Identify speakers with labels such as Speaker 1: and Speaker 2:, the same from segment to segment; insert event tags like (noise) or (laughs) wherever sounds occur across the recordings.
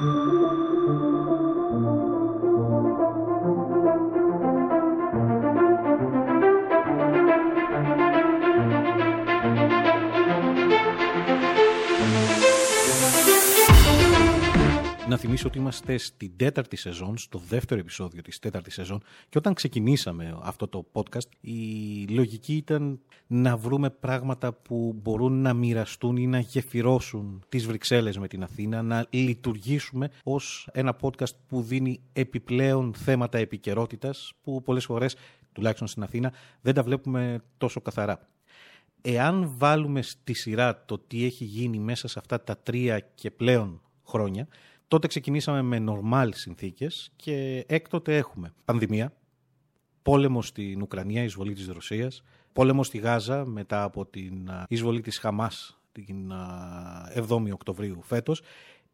Speaker 1: Thank you. Να θυμίσω ότι είμαστε στην τέταρτη σεζόν, στο δεύτερο επεισόδιο της τέταρτης σεζόν και όταν ξεκινήσαμε αυτό το podcast η λογική ήταν να βρούμε πράγματα που μπορούν να μοιραστούν ή να γεφυρώσουν τις Βρυξέλλες με την Αθήνα, να λειτουργήσουμε ως ένα podcast που δίνει επιπλέον θέματα επικαιρότητας που πολλές φορές, τουλάχιστον στην Αθήνα, δεν τα βλέπουμε τόσο καθαρά. Εάν βάλουμε στη σειρά το τι έχει γίνει μέσα σε αυτά τα τρία και πλέον χρόνια, Τότε ξεκινήσαμε με νορμάλ συνθήκες και έκτοτε έχουμε πανδημία, πόλεμο στην Ουκρανία, εισβολή της Ρωσίας, πόλεμο στη Γάζα μετά από την εισβολή της Χαμάς την 7η Οκτωβρίου φέτος.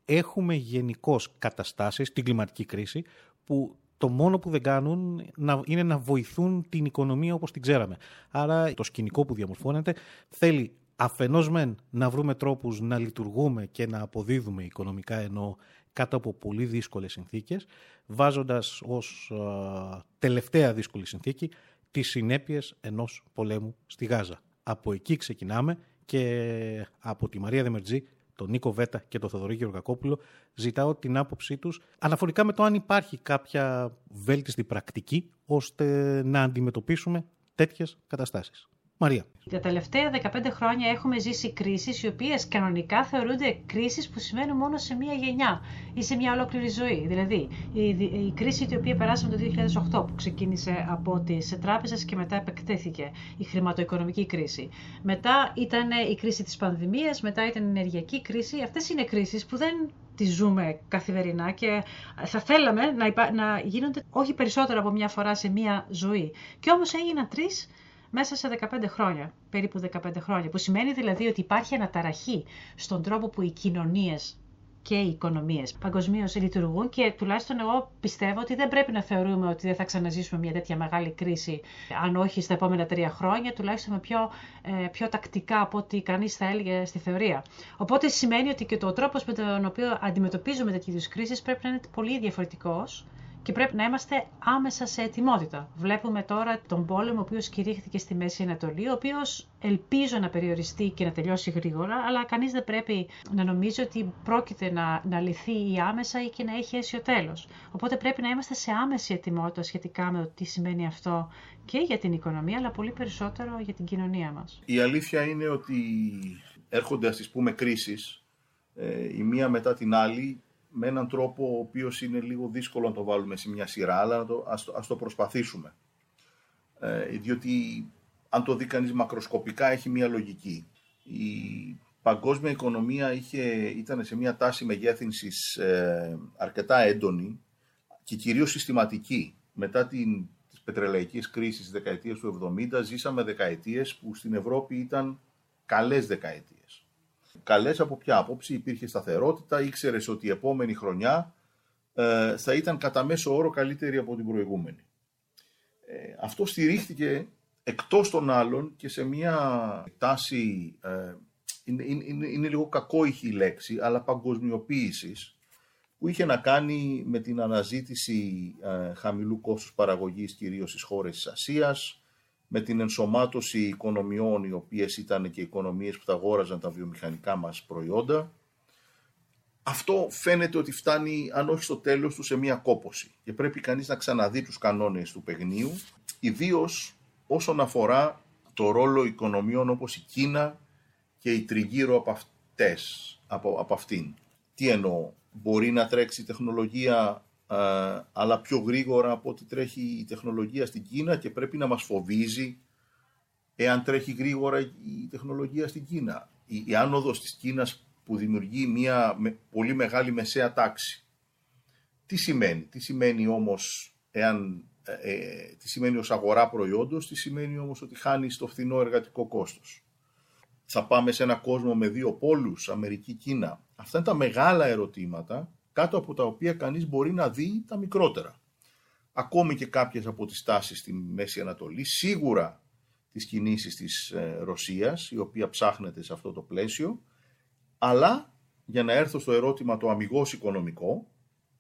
Speaker 1: Έχουμε γενικώς καταστάσεις, την κλιματική κρίση, που το μόνο που δεν κάνουν είναι να βοηθούν την οικονομία όπως την ξέραμε. Άρα το σκηνικό που διαμορφώνεται θέλει αφενός μεν να βρούμε τρόπους να λειτουργούμε και να αποδίδουμε οικονομικά ενώ κάτω από πολύ δύσκολες συνθήκες, βάζοντας ως τελευταία δύσκολη συνθήκη τις συνέπειες ενός πολέμου στη Γάζα. Από εκεί ξεκινάμε και από τη Μαρία Δεμερτζή, τον Νίκο Βέτα και τον Θοδωρή Γεωργακόπουλο ζητάω την άποψή τους αναφορικά με το αν υπάρχει κάποια βέλτιστη πρακτική ώστε να αντιμετωπίσουμε τέτοιες καταστάσεις. Μαρία.
Speaker 2: Τα τελευταία 15 χρόνια έχουμε ζήσει κρίσεις οι οποίες κανονικά θεωρούνται κρίσεις που σημαίνουν μόνο σε μία γενιά ή σε μια ολόκληρη ζωή. Δηλαδή, η, η κρίση την οποία περάσαμε το 2008 που ξεκίνησε από τις τράπεζες και μετά επεκτέθηκε η χρηματοοικονομική κρίση. Μετά ήταν η κρίση της πανδημίας, μετά ήταν η ενεργειακή κρίση. Αυτές είναι κρίσεις που δεν τις ζούμε καθημερινά και θα θέλαμε να, να γίνονται όχι περισσότερο από μια φορά σε μία ζωή. Και όμως έγιναν τρεις μέσα σε 15 χρόνια, περίπου 15 χρόνια, που σημαίνει δηλαδή ότι υπάρχει αναταραχή στον τρόπο που οι κοινωνίες και οι οικονομίες παγκοσμίως λειτουργούν και τουλάχιστον εγώ πιστεύω ότι δεν πρέπει να θεωρούμε ότι δεν θα ξαναζήσουμε μια τέτοια μεγάλη κρίση, αν όχι στα επόμενα τρία χρόνια, τουλάχιστον με πιο, ε, πιο τακτικά από ό,τι κανείς θα έλεγε στη θεωρία. Οπότε σημαίνει ότι και το τρόπος με τον οποίο αντιμετωπίζουμε τέτοιου είδους κρίσεις πρέπει να είναι πολύ διαφορετικός και πρέπει να είμαστε άμεσα σε ετοιμότητα. Βλέπουμε τώρα τον πόλεμο ο οποίος κηρύχθηκε στη Μέση Ανατολή, ο οποίος ελπίζω να περιοριστεί και να τελειώσει γρήγορα, αλλά κανείς δεν πρέπει να νομίζει ότι πρόκειται να, να λυθεί ή άμεσα ή και να έχει αίσιο τέλος. Οπότε πρέπει να είμαστε σε άμεση ετοιμότητα σχετικά με το τι σημαίνει αυτό και για την οικονομία, αλλά πολύ περισσότερο για την κοινωνία μας.
Speaker 3: Η αλήθεια είναι ότι έρχονται, ας πούμε, κρίσεις ε, η μία μετά την άλλη με έναν τρόπο ο οποίος είναι λίγο δύσκολο να το βάλουμε σε μια σειρά, αλλά το, ας, το, ας το προσπαθήσουμε. Ε, διότι αν το δει κανείς μακροσκοπικά έχει μια λογική. Η παγκόσμια οικονομία είχε, ήταν σε μια τάση μεγέθυνσης ε, αρκετά έντονη και κυρίως συστηματική. Μετά την, τις πετρελαϊκές κρίσεις της δεκαετίας του 70 ζήσαμε δεκαετίες που στην Ευρώπη ήταν καλές δεκαετίες καλές από ποια άποψη, υπήρχε σταθερότητα, ήξερες ότι η επόμενη χρονιά ε, θα ήταν κατά μέσο όρο καλύτερη από την προηγούμενη. Ε, αυτό στηρίχθηκε εκτός των άλλων και σε μια τάση, ε, είναι, είναι, είναι λίγο κακόηχη η λέξη, αλλά παγκοσμιοποίησης, που είχε να κάνει με την αναζήτηση ε, χαμηλού κόστους παραγωγής κυρίως στις χώρες της Ασίας, με την ενσωμάτωση οικονομιών οι οποίες ήταν και οικονομίες που τα αγόραζαν τα βιομηχανικά μας προϊόντα. Αυτό φαίνεται ότι φτάνει, αν όχι στο τέλος του, σε μια κόποση και πρέπει κανείς να ξαναδεί τους κανόνες του παιγνίου, ιδίως όσον αφορά το ρόλο οικονομιών όπως η Κίνα και η τριγύρω από αυτές, από, από αυτήν. Τι εννοώ, μπορεί να τρέξει τεχνολογία ε, αλλά πιο γρήγορα από ό,τι τρέχει η τεχνολογία στην Κίνα και πρέπει να μας φοβίζει εάν τρέχει γρήγορα η τεχνολογία στην Κίνα. Η, η άνοδος της Κίνας που δημιουργεί μια πολύ μεγάλη μεσαία τάξη. Τι σημαίνει, τι σημαίνει όμως εάν, ε, ε, τι σημαίνει ως αγορά προϊόντος, τι σημαίνει όμως ότι χάνει το φθηνό εργατικό κόστος. Θα πάμε σε ένα κόσμο με δύο πόλους, Αμερική-Κίνα. Αυτά είναι τα μεγάλα ερωτήματα κάτω από τα οποία κανείς μπορεί να δει τα μικρότερα. Ακόμη και κάποιες από τις τάσεις στη Μέση Ανατολή, σίγουρα τις κινήσεις της ε, Ρωσίας, η οποία ψάχνεται σε αυτό το πλαίσιο, αλλά για να έρθω στο ερώτημα το αμυγός οικονομικό,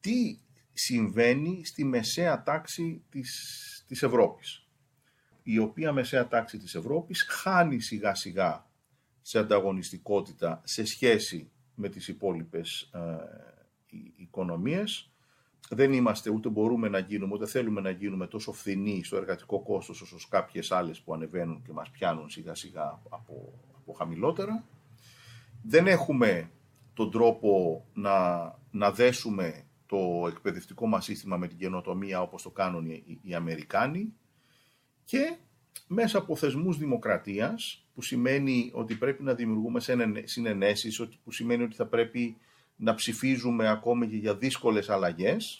Speaker 3: τι συμβαίνει στη μεσαία τάξη της, της Ευρώπης; Η οποία μεσαία τάξη της Ευρώπης χάνει σιγά σιγά σε ανταγωνιστικότητα σε σχέση με τις υπόλοιπες ε, οικονομίες. Δεν είμαστε ούτε μπορούμε να γίνουμε, ούτε θέλουμε να γίνουμε τόσο φθηνοί στο εργατικό κόστος όσο κάποιες άλλες που ανεβαίνουν και μας πιάνουν σιγά σιγά από, από χαμηλότερα. Δεν έχουμε τον τρόπο να, να δέσουμε το εκπαιδευτικό μας σύστημα με την καινοτομία όπως το κάνουν οι, οι Αμερικάνοι και μέσα από θεσμούς δημοκρατίας που σημαίνει ότι πρέπει να δημιουργούμε συνενέσεις, που σημαίνει ότι θα πρέπει να ψηφίζουμε ακόμη και για δύσκολες αλλαγές,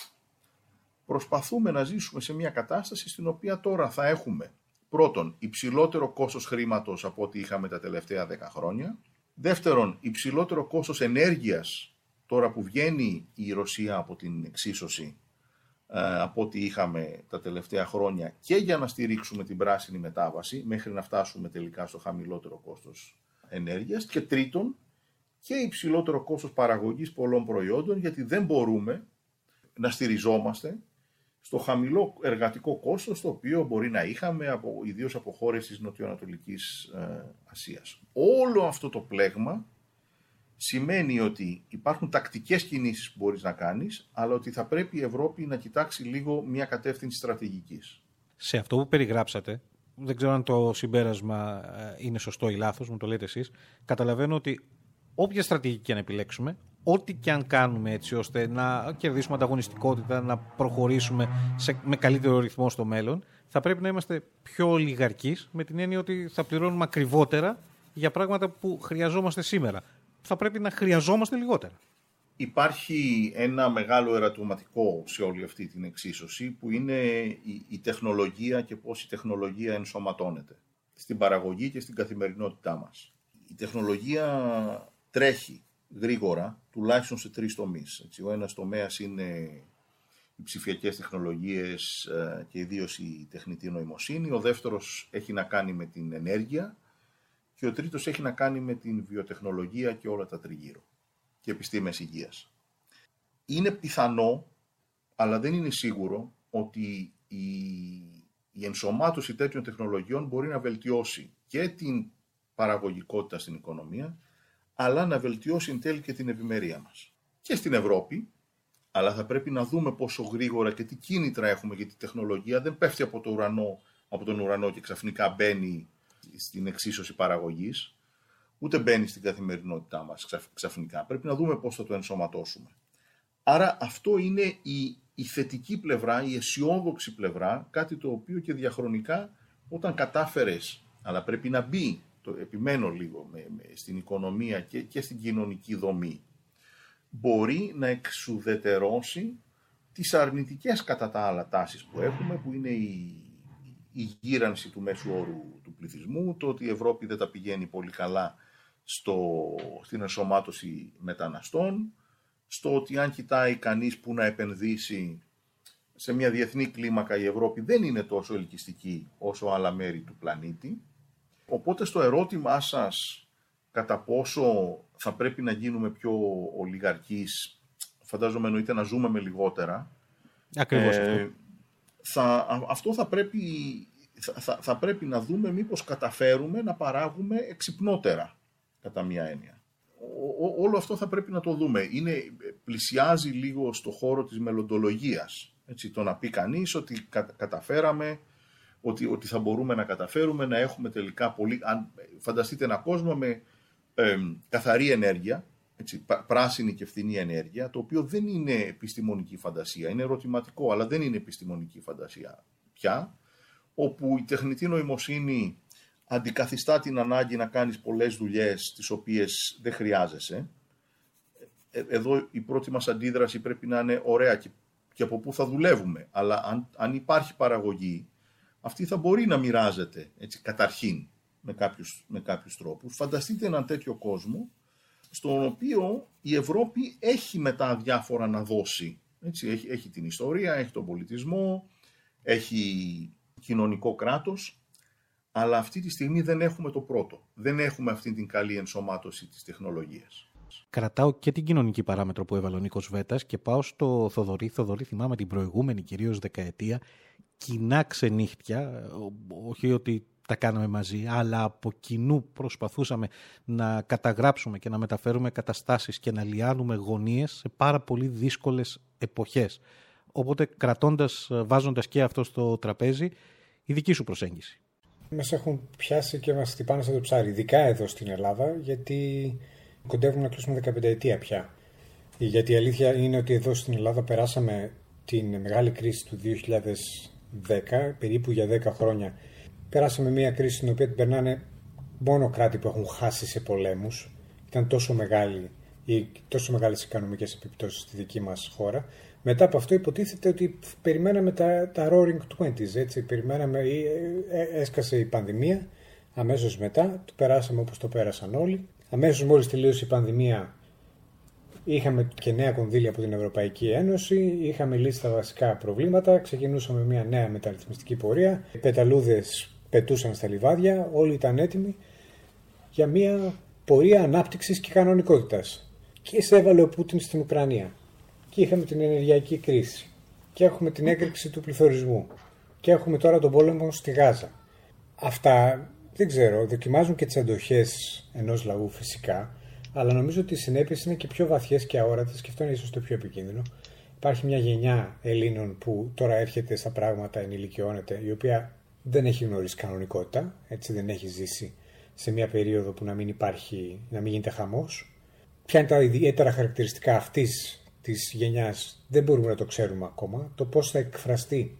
Speaker 3: προσπαθούμε να ζήσουμε σε μια κατάσταση στην οποία τώρα θα έχουμε πρώτον υψηλότερο κόστος χρήματος από ό,τι είχαμε τα τελευταία 10 χρόνια, δεύτερον υψηλότερο κόστος ενέργειας τώρα που βγαίνει η Ρωσία από την εξίσωση ε, από ό,τι είχαμε τα τελευταία χρόνια και για να στηρίξουμε την πράσινη μετάβαση μέχρι να φτάσουμε τελικά στο χαμηλότερο κόστος ενέργειας. Και τρίτον και υψηλότερο κόστος παραγωγής πολλών προϊόντων γιατί δεν μπορούμε να στηριζόμαστε στο χαμηλό εργατικό κόστος το οποίο μπορεί να είχαμε από, ιδίως από χώρες της Νοτιοανατολικής ε, Ασίας. Όλο αυτό το πλέγμα σημαίνει ότι υπάρχουν τακτικές κινήσεις που μπορείς να κάνεις, αλλά ότι θα πρέπει η Ευρώπη να κοιτάξει λίγο μια κατεύθυνση στρατηγικής.
Speaker 1: Σε αυτό που περιγράψατε, δεν ξέρω αν το συμπέρασμα ε, είναι σωστό ή λάθος, μου το λέτε εσείς, καταλαβαίνω ότι όποια στρατηγική αν επιλέξουμε, ό,τι και αν κάνουμε έτσι ώστε να κερδίσουμε ανταγωνιστικότητα, να προχωρήσουμε σε, με καλύτερο ρυθμό στο μέλλον, θα πρέπει να είμαστε πιο ολιγαρκείς με την έννοια ότι θα πληρώνουμε ακριβότερα για πράγματα που χρειαζόμαστε σήμερα θα πρέπει να χρειαζόμαστε λιγότερα.
Speaker 3: Υπάρχει ένα μεγάλο ερατωματικό σε όλη αυτή την εξίσωση που είναι η, τεχνολογία και πώς η τεχνολογία ενσωματώνεται στην παραγωγή και στην καθημερινότητά μας. Η τεχνολογία τρέχει γρήγορα, τουλάχιστον σε τρεις τομείς. Έτσι. Ο ένας τομέας είναι οι ψηφιακές τεχνολογίες ε, και ιδίως η τεχνητή νοημοσύνη. Ο δεύτερος έχει να κάνει με την ενέργεια και ο τρίτος έχει να κάνει με την βιοτεχνολογία και όλα τα τριγύρω και επιστήμες υγείας. Είναι πιθανό, αλλά δεν είναι σίγουρο, ότι η, η ενσωμάτωση τέτοιων τεχνολογιών μπορεί να βελτιώσει και την παραγωγικότητα στην οικονομία, αλλά να βελτιώσει εν τέλει και την ευημερία μας. Και στην Ευρώπη, αλλά θα πρέπει να δούμε πόσο γρήγορα και τι κίνητρα έχουμε, γιατί η τεχνολογία δεν πέφτει από, το ουρανό, από τον ουρανό και ξαφνικά μπαίνει στην εξίσωση παραγωγής, ούτε μπαίνει στην καθημερινότητά μας ξαφνικά. Πρέπει να δούμε πώς θα το ενσωματώσουμε. Άρα αυτό είναι η, η θετική πλευρά, η αισιόδοξη πλευρά, κάτι το οποίο και διαχρονικά όταν κατάφερες, αλλά πρέπει να μπει, το επιμένω λίγο, με, στην οικονομία και, και στην κοινωνική δομή, μπορεί να εξουδετερώσει τις αρνητικές κατά τα άλλα τάσεις που έχουμε, που είναι η η γύρανση του μέσου όρου του πληθυσμού, το ότι η Ευρώπη δεν τα πηγαίνει πολύ καλά στο, στην ενσωμάτωση μεταναστών, στο ότι αν κοιτάει κανείς που να επενδύσει σε μια διεθνή κλίμακα η Ευρώπη δεν είναι τόσο ελκυστική όσο άλλα μέρη του πλανήτη. Οπότε στο ερώτημά σας κατά πόσο θα πρέπει να γίνουμε πιο ολιγαρκείς, φαντάζομαι εννοείται να ζούμε με λιγότερα.
Speaker 1: Ακριβώς ε,
Speaker 3: θα, αυτό θα πρέπει, θα, θα πρέπει να δούμε μήπως καταφέρουμε να παράγουμε εξυπνότερα, κατά μία έννοια. όλο αυτό θα πρέπει να το δούμε. Είναι, πλησιάζει λίγο στο χώρο της μελλοντολογίας. Έτσι, το να πει κανείς ότι καταφέραμε, ότι, ότι θα μπορούμε να καταφέρουμε να έχουμε τελικά πολύ... Αν, φανταστείτε ένα κόσμο με καθαρή ενέργεια, έτσι, πράσινη και φθηνή ενέργεια, το οποίο δεν είναι επιστημονική φαντασία, είναι ερωτηματικό, αλλά δεν είναι επιστημονική φαντασία πια, όπου η τεχνητή νοημοσύνη αντικαθιστά την ανάγκη να κάνεις πολλές δουλειές τις οποίες δεν χρειάζεσαι. Ε, εδώ η πρώτη μας αντίδραση πρέπει να είναι ωραία και, και από πού θα δουλεύουμε, αλλά αν, αν υπάρχει παραγωγή, αυτή θα μπορεί να μοιράζεται έτσι, καταρχήν με κάποιους, με κάποιους τρόπους. Φανταστείτε έναν τέτοιο κόσμο στον οποίο η Ευρώπη έχει μετά διάφορα να δώσει. Έτσι, έχει, έχει την ιστορία, έχει τον πολιτισμό, έχει κοινωνικό κράτος, αλλά αυτή τη στιγμή δεν έχουμε το πρώτο. Δεν έχουμε αυτή την καλή ενσωμάτωση της τεχνολογίας.
Speaker 1: Κρατάω και την κοινωνική παράμετρο που έβαλε ο Νίκος Βέτας και πάω στο Θοδωρή. Θοδωρή, θυμάμαι την προηγούμενη κυρίως δεκαετία. Κοινά ξενύχτια, όχι ότι τα κάναμε μαζί, αλλά από κοινού προσπαθούσαμε να καταγράψουμε και να μεταφέρουμε καταστάσεις και να λιάνουμε γωνίες σε πάρα πολύ δύσκολες εποχές. Οπότε κρατώντας, βάζοντας και αυτό στο τραπέζι, η δική σου προσέγγιση.
Speaker 4: Μας έχουν πιάσει και μας χτυπάνε σαν το ψάρι, ειδικά εδώ στην Ελλάδα, γιατί κοντεύουμε να κλείσουμε 15 ετία πια. Γιατί η αλήθεια είναι ότι εδώ στην Ελλάδα περάσαμε την μεγάλη κρίση του 2010, περίπου για 10 χρόνια. Περάσαμε μια κρίση στην οποία την περνάνε μόνο κράτη που έχουν χάσει σε πολέμους. Ήταν τόσο μεγάλη ή τόσο μεγάλες οικονομικές επιπτώσεις στη δική μας χώρα μετά από αυτό υποτίθεται ότι περιμέναμε τα, τα Roaring Twenties, έτσι, περιμέναμε, ε, ε, έσκασε η πανδημία, αμέσως μετά, το περάσαμε όπως το πέρασαν όλοι. Αμέσως μόλις τελείωσε η πανδημία είχαμε και νέα κονδύλια από την Ευρωπαϊκή Ένωση, είχαμε λύσει τα βασικά προβλήματα, ξεκινούσαμε μια νέα μεταρρυθμιστική πορεία, οι πεταλούδες πετούσαν στα λιβάδια, όλοι ήταν έτοιμοι για μια πορεία ανάπτυξης και κανονικότητας. Και σε έβαλε ο Πούτιν στην Ουκρανία και είχαμε την ενεργειακή κρίση και έχουμε την έκρηξη του πληθωρισμού και έχουμε τώρα τον πόλεμο στη Γάζα. Αυτά δεν ξέρω, δοκιμάζουν και τις αντοχέ ενός λαού φυσικά, αλλά νομίζω ότι οι συνέπειες είναι και πιο βαθιές και αόρατες και αυτό είναι ίσως το πιο επικίνδυνο. Υπάρχει μια γενιά Ελλήνων που τώρα έρχεται στα πράγματα, ενηλικιώνεται, η οποία δεν έχει γνωρίσει κανονικότητα, έτσι δεν έχει ζήσει σε μια περίοδο που να μην υπάρχει, να μην γίνεται χαμός. Ποια είναι τα ιδιαίτερα χαρακτηριστικά αυτής της γενιάς δεν μπορούμε να το ξέρουμε ακόμα. Το πώς θα εκφραστεί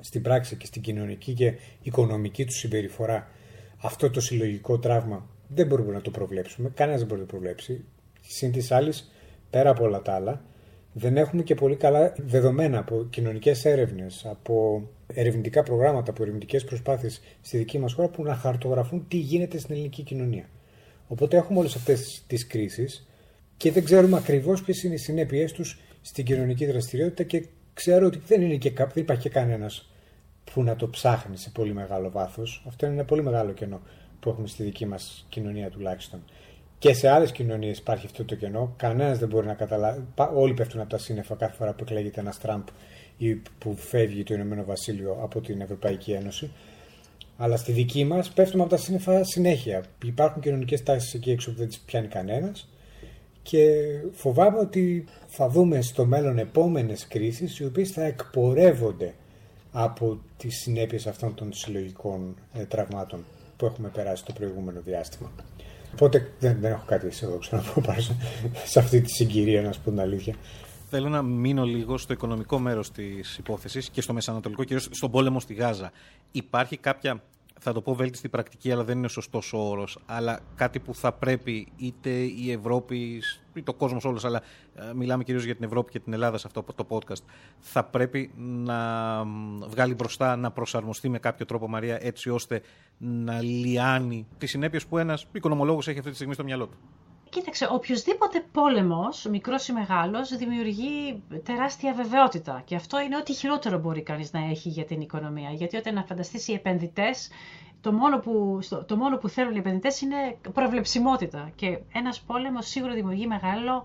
Speaker 4: στην πράξη και στην κοινωνική και οικονομική του συμπεριφορά αυτό το συλλογικό τραύμα δεν μπορούμε να το προβλέψουμε. Κανένας δεν μπορεί να το προβλέψει. Συν της άλλης, πέρα από όλα τα άλλα, δεν έχουμε και πολύ καλά δεδομένα από κοινωνικές έρευνες, από ερευνητικά προγράμματα, από ερευνητικές προσπάθειες στη δική μας χώρα που να χαρτογραφούν τι γίνεται στην ελληνική κοινωνία. Οπότε έχουμε όλες αυτές τις κρίσεις και δεν ξέρουμε ακριβώς ποιες είναι οι συνέπειές τους στην κοινωνική δραστηριότητα και ξέρω ότι δεν, είναι και, δεν υπάρχει και κανένας που να το ψάχνει σε πολύ μεγάλο βάθος. Αυτό είναι ένα πολύ μεγάλο κενό που έχουμε στη δική μας κοινωνία τουλάχιστον. Και σε άλλες κοινωνίες υπάρχει αυτό το κενό. Κανένας δεν μπορεί να καταλάβει. Όλοι πέφτουν από τα σύννεφα κάθε φορά που εκλέγεται ένας Τραμπ ή που φεύγει το Ηνωμένο Βασίλειο από την Ευρωπαϊκή Ένωση. Αλλά στη δική μας πέφτουμε από τα σύννεφα συνέχεια. Υπάρχουν κοινωνικές τάσεις εκεί έξω που δεν τις πιάνει κανένας και φοβάμαι ότι θα δούμε στο μέλλον επόμενες κρίσεις οι οποίες θα εκπορεύονται από τις συνέπειες αυτών των συλλογικών ε, τραυμάτων που έχουμε περάσει το προηγούμενο διάστημα. Οπότε δεν, δεν έχω κάτι αισιόδοξο να πω πάνω σε αυτή τη συγκυρία, να σου πω την αλήθεια.
Speaker 1: Θέλω να μείνω λίγο στο οικονομικό μέρος της υπόθεσης και στο μεσανατολικό, κυρίως στον πόλεμο στη Γάζα. Υπάρχει κάποια θα το πω βέλτιστη πρακτική, αλλά δεν είναι σωστός ο όρος. Αλλά κάτι που θα πρέπει είτε η Ευρώπη, είτε ο κόσμος όλος, αλλά ε, μιλάμε κυρίως για την Ευρώπη και την Ελλάδα σε αυτό το podcast, θα πρέπει να βγάλει μπροστά, να προσαρμοστεί με κάποιο τρόπο, Μαρία, έτσι ώστε να λιάνει τις συνέπειες που ένας οικονομολόγος έχει αυτή τη στιγμή στο μυαλό του.
Speaker 2: Κοίταξε, οποιοδήποτε πόλεμος, μικρός ή μεγάλος, δημιουργεί τεράστια βεβαιότητα. Και αυτό είναι ό,τι χειρότερο μπορεί κανείς να έχει για την οικονομία. Γιατί όταν να φανταστείς οι επενδυτές, το μόνο που, το μόνο που θέλουν οι επενδυτές είναι προβλεψιμότητα. Και ένας πόλεμος σίγουρα δημιουργεί μεγάλο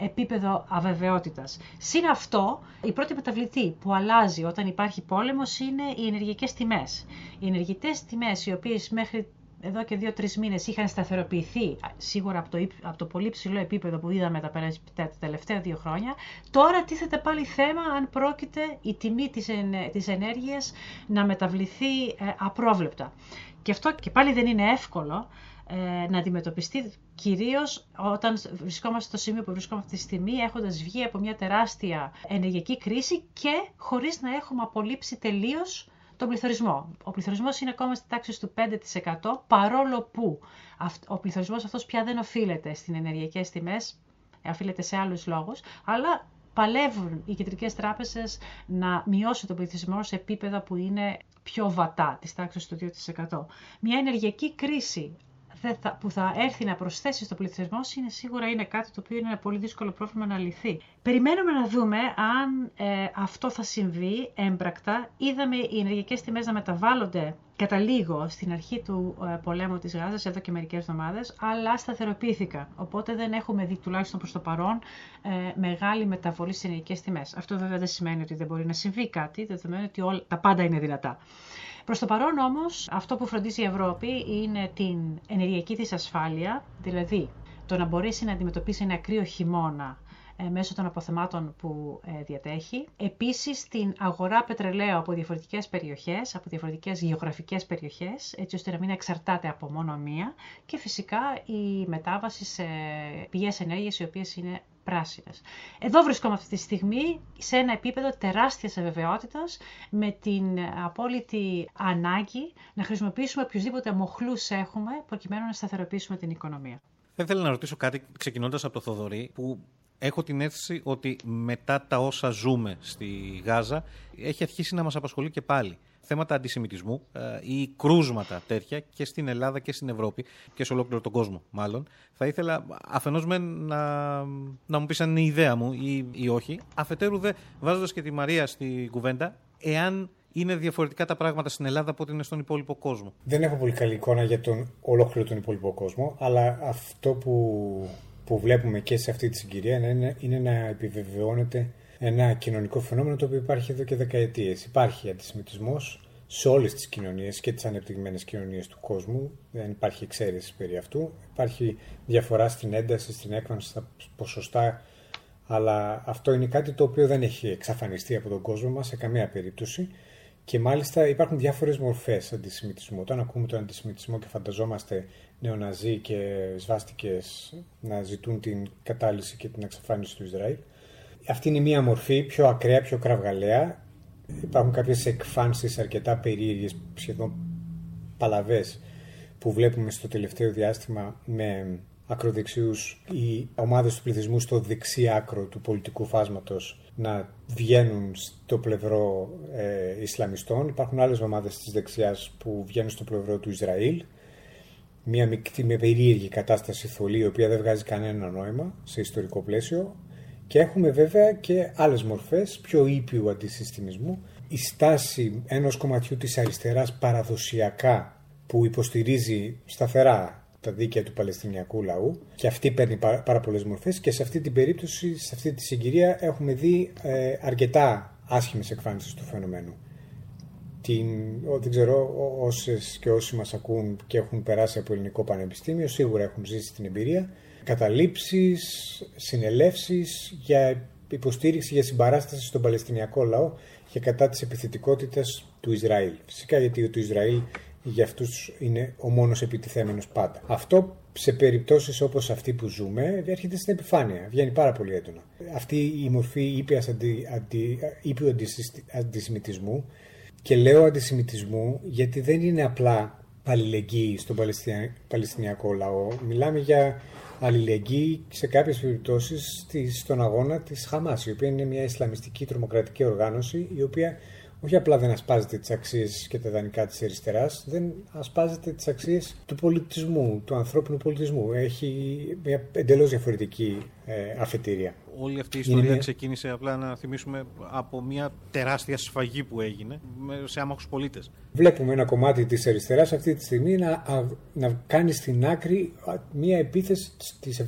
Speaker 2: ε, επίπεδο αβεβαιότητας. Συν αυτό, η πρώτη μεταβλητή που αλλάζει όταν υπάρχει πόλεμος είναι οι ενεργειακές τιμές. Οι ενεργητές τιμές, οι οποίες μέχρι εδώ και δύο-τρεις μήνες είχαν σταθεροποιηθεί σίγουρα από το, από το πολύ ψηλό επίπεδο που είδαμε τα, τα τελευταία δύο χρόνια, τώρα τίθεται πάλι θέμα αν πρόκειται η τιμή της, της ενέργειας να μεταβληθεί ε, απρόβλεπτα. Και αυτό και πάλι δεν είναι εύκολο ε, να αντιμετωπιστεί κυρίως όταν βρισκόμαστε στο σημείο που βρισκόμαστε αυτή τη στιγμή έχοντας βγει από μια τεράστια ενεργειακή κρίση και χωρίς να έχουμε απολύψει τελείως τον πληθωρισμό. Ο πληθωρισμός είναι ακόμα στη τάξη του 5% παρόλο που ο πληθωρισμός αυτός πια δεν οφείλεται στι ενεργειακές τιμές, οφείλεται σε άλλους λόγους, αλλά παλεύουν οι κεντρικές τράπεζες να μειώσουν τον πληθυσμό σε επίπεδα που είναι πιο βατά, της τάξης του 2%. Μια ενεργειακή κρίση που θα έρθει να προσθέσει στο πληθυσμό είναι σίγουρα είναι κάτι το οποίο είναι ένα πολύ δύσκολο πρόβλημα να λυθεί. Περιμένουμε να δούμε αν ε, αυτό θα συμβεί έμπρακτα. Είδαμε οι ενεργειακές τιμές να μεταβάλλονται καταλήγω στην αρχή του ε, πολέμου της Γάζας, εδώ και μερικές εβδομάδες, αλλά σταθεροποιήθηκα. Οπότε δεν έχουμε δει τουλάχιστον προς το παρόν ε, μεγάλη μεταβολή στις ενεργικές τιμές. Αυτό βέβαια δεν σημαίνει ότι δεν μπορεί να συμβεί κάτι, δεδομένου ότι όλα, τα πάντα είναι δυνατά. Προς το παρόν όμως, αυτό που φροντίζει η Ευρώπη είναι την ενεργειακή της ασφάλεια, δηλαδή το να μπορέσει να αντιμετωπίσει ένα κρύο χειμώνα ε, μέσω των αποθεμάτων που ε, διατέχει. Επίσης, την αγορά πετρελαίου από διαφορετικές περιοχές, από διαφορετικές γεωγραφικές περιοχές, έτσι ώστε να μην εξαρτάται από μόνο μία. Και φυσικά η μετάβαση σε πηγές ενέργειας, οι οποίες είναι πράσινες. Εδώ βρισκόμαστε αυτή τη στιγμή σε ένα επίπεδο τεράστιας αβεβαιότητας με την απόλυτη ανάγκη να χρησιμοποιήσουμε οποιοδήποτε μοχλούς έχουμε προκειμένου να σταθεροποιήσουμε την οικονομία.
Speaker 1: Θα ήθελα να ρωτήσω κάτι ξεκινώντας από το Θοδωρή που έχω την αίσθηση ότι μετά τα όσα ζούμε στη Γάζα έχει αρχίσει να μας απασχολεί και πάλι θέματα αντισημιτισμού ε, ή κρούσματα τέτοια και στην Ελλάδα και στην Ευρώπη και σε ολόκληρο τον κόσμο μάλλον. Θα ήθελα αφενός με να, να μου πεις αν είναι η ιδέα μου ή, ή όχι, αφετέρου δε βάζοντας και τη Μαρία στη κουβέντα, εάν είναι διαφορετικά τα πράγματα στην Ελλάδα από ό,τι είναι στον υπόλοιπο κόσμο.
Speaker 4: Δεν έχω πολύ καλή εικόνα για τον ολόκληρο τον υπόλοιπο κόσμο, αλλά αυτό που που βλέπουμε και σε αυτή τη συγκυρία είναι, είναι να επιβεβαιώνεται ένα κοινωνικό φαινόμενο το οποίο υπάρχει εδώ και δεκαετίες. Υπάρχει αντισημιτισμός σε όλες τις κοινωνίες και τις ανεπτυγμένες κοινωνίες του κόσμου. Δεν υπάρχει εξαίρεση περί αυτού. Υπάρχει διαφορά στην ένταση, στην έκφανση, στα ποσοστά αλλά αυτό είναι κάτι το οποίο δεν έχει εξαφανιστεί από τον κόσμο μας σε καμία περίπτωση και μάλιστα υπάρχουν διάφορες μορφές αντισημιτισμού. Όταν ακούμε τον αντισημιτισμό και φανταζόμαστε νεοναζί και σβάστικες να ζητούν την κατάλυση και την εξαφάνιση του Ισραήλ. Αυτή είναι μία μορφή πιο ακραία, πιο κραυγαλαία. Υπάρχουν κάποιες εκφάνσεις αρκετά περίεργες, σχεδόν παλαβές, που βλέπουμε στο τελευταίο διάστημα με ακροδεξιούς ή ομάδες του πληθυσμού στο δεξί άκρο του πολιτικού φάσματος να βγαίνουν στο πλευρό ε, Ισλαμιστών. Υπάρχουν άλλες ομάδες της δεξιάς που βγαίνουν στο πλευρό του Ισραήλ μια μικρή, με περίεργη κατάσταση θολή, η οποία δεν βγάζει κανένα νόημα σε ιστορικό πλαίσιο. Και έχουμε βέβαια και άλλες μορφές πιο ήπιου αντισυστημισμού. Η στάση ενός κομματιού της αριστεράς παραδοσιακά που υποστηρίζει σταθερά τα δίκαια του Παλαιστινιακού λαού και αυτή παίρνει πάρα, πάρα πολλές μορφές και σε αυτή την περίπτωση, σε αυτή τη συγκυρία έχουμε δει ε, αρκετά άσχημες εκφάνσεις του φαινομένου την, δεν ξέρω, όσες και όσοι μας ακούν και έχουν περάσει από ελληνικό πανεπιστήμιο σίγουρα έχουν ζήσει την εμπειρία καταλήψεις, συνελεύσεις για υποστήριξη, για συμπαράσταση στον Παλαιστινιακό λαό και κατά της επιθετικότητας του Ισραήλ. Φυσικά γιατί το Ισραήλ για αυτούς είναι ο μόνος επιτιθέμενος πάντα. Αυτό σε περιπτώσεις όπως αυτή που ζούμε έρχεται στην επιφάνεια, βγαίνει πάρα πολύ έντονα. Αυτή η μορφή ήπιας αντι, αντι, ήπιου αντισημιτισμού και λέω αντισημιτισμού γιατί δεν είναι απλά αλληλεγγύη στον Παλαιστινιακό λαό. Μιλάμε για αλληλεγγύη σε κάποιες περιπτώσεις στον αγώνα της Χαμάς, η οποία είναι μια Ισλαμιστική τρομοκρατική οργάνωση, η οποία όχι απλά δεν ασπάζεται τις αξίες και τα δανεικά της αριστεράς, δεν ασπάζεται τις αξίες του πολιτισμού, του ανθρώπινου πολιτισμού. Έχει μια εντελώς διαφορετική ε, αφετηρία
Speaker 1: όλη αυτή η ιστορία ξεκίνησε απλά να θυμίσουμε από μια τεράστια σφαγή που έγινε σε άμαχους πολίτες.
Speaker 4: Βλέπουμε ένα κομμάτι της αριστεράς αυτή τη στιγμή να, να κάνει στην άκρη μια επίθεση της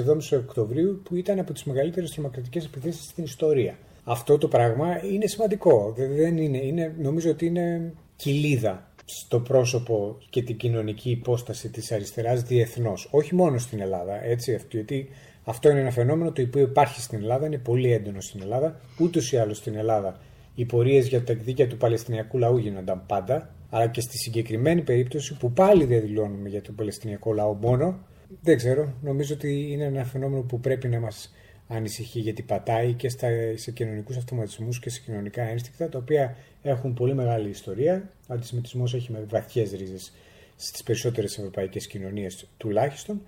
Speaker 4: 7ης Οκτωβρίου που ήταν από τις μεγαλύτερες τρομοκρατικές επιθέσεις στην ιστορία. Αυτό το πράγμα είναι σημαντικό. Δεν είναι, είναι, νομίζω ότι είναι κοιλίδα στο πρόσωπο και την κοινωνική υπόσταση της αριστεράς διεθνώς. Όχι μόνο στην Ελλάδα, έτσι, γιατί αυτό είναι ένα φαινόμενο το οποίο υπάρχει στην Ελλάδα, είναι πολύ έντονο στην Ελλάδα. Ούτως ή άλλως στην Ελλάδα οι πορείες για τα εκδίκια του Παλαιστινιακού λαού γίνονταν πάντα, αλλά και στη συγκεκριμένη περίπτωση που πάλι δεν δηλώνουμε για τον Παλαιστινιακό λαό μόνο, δεν ξέρω, νομίζω ότι είναι ένα φαινόμενο που πρέπει να μας ανησυχεί γιατί πατάει και στα, σε κοινωνικούς αυτοματισμούς και σε κοινωνικά ένστικτα τα οποία έχουν πολύ μεγάλη ιστορία. Ο αντισημιτισμός έχει βαθιές ρίζες στις περισσότερες ευρωπαϊκές κοινωνίες τουλάχιστον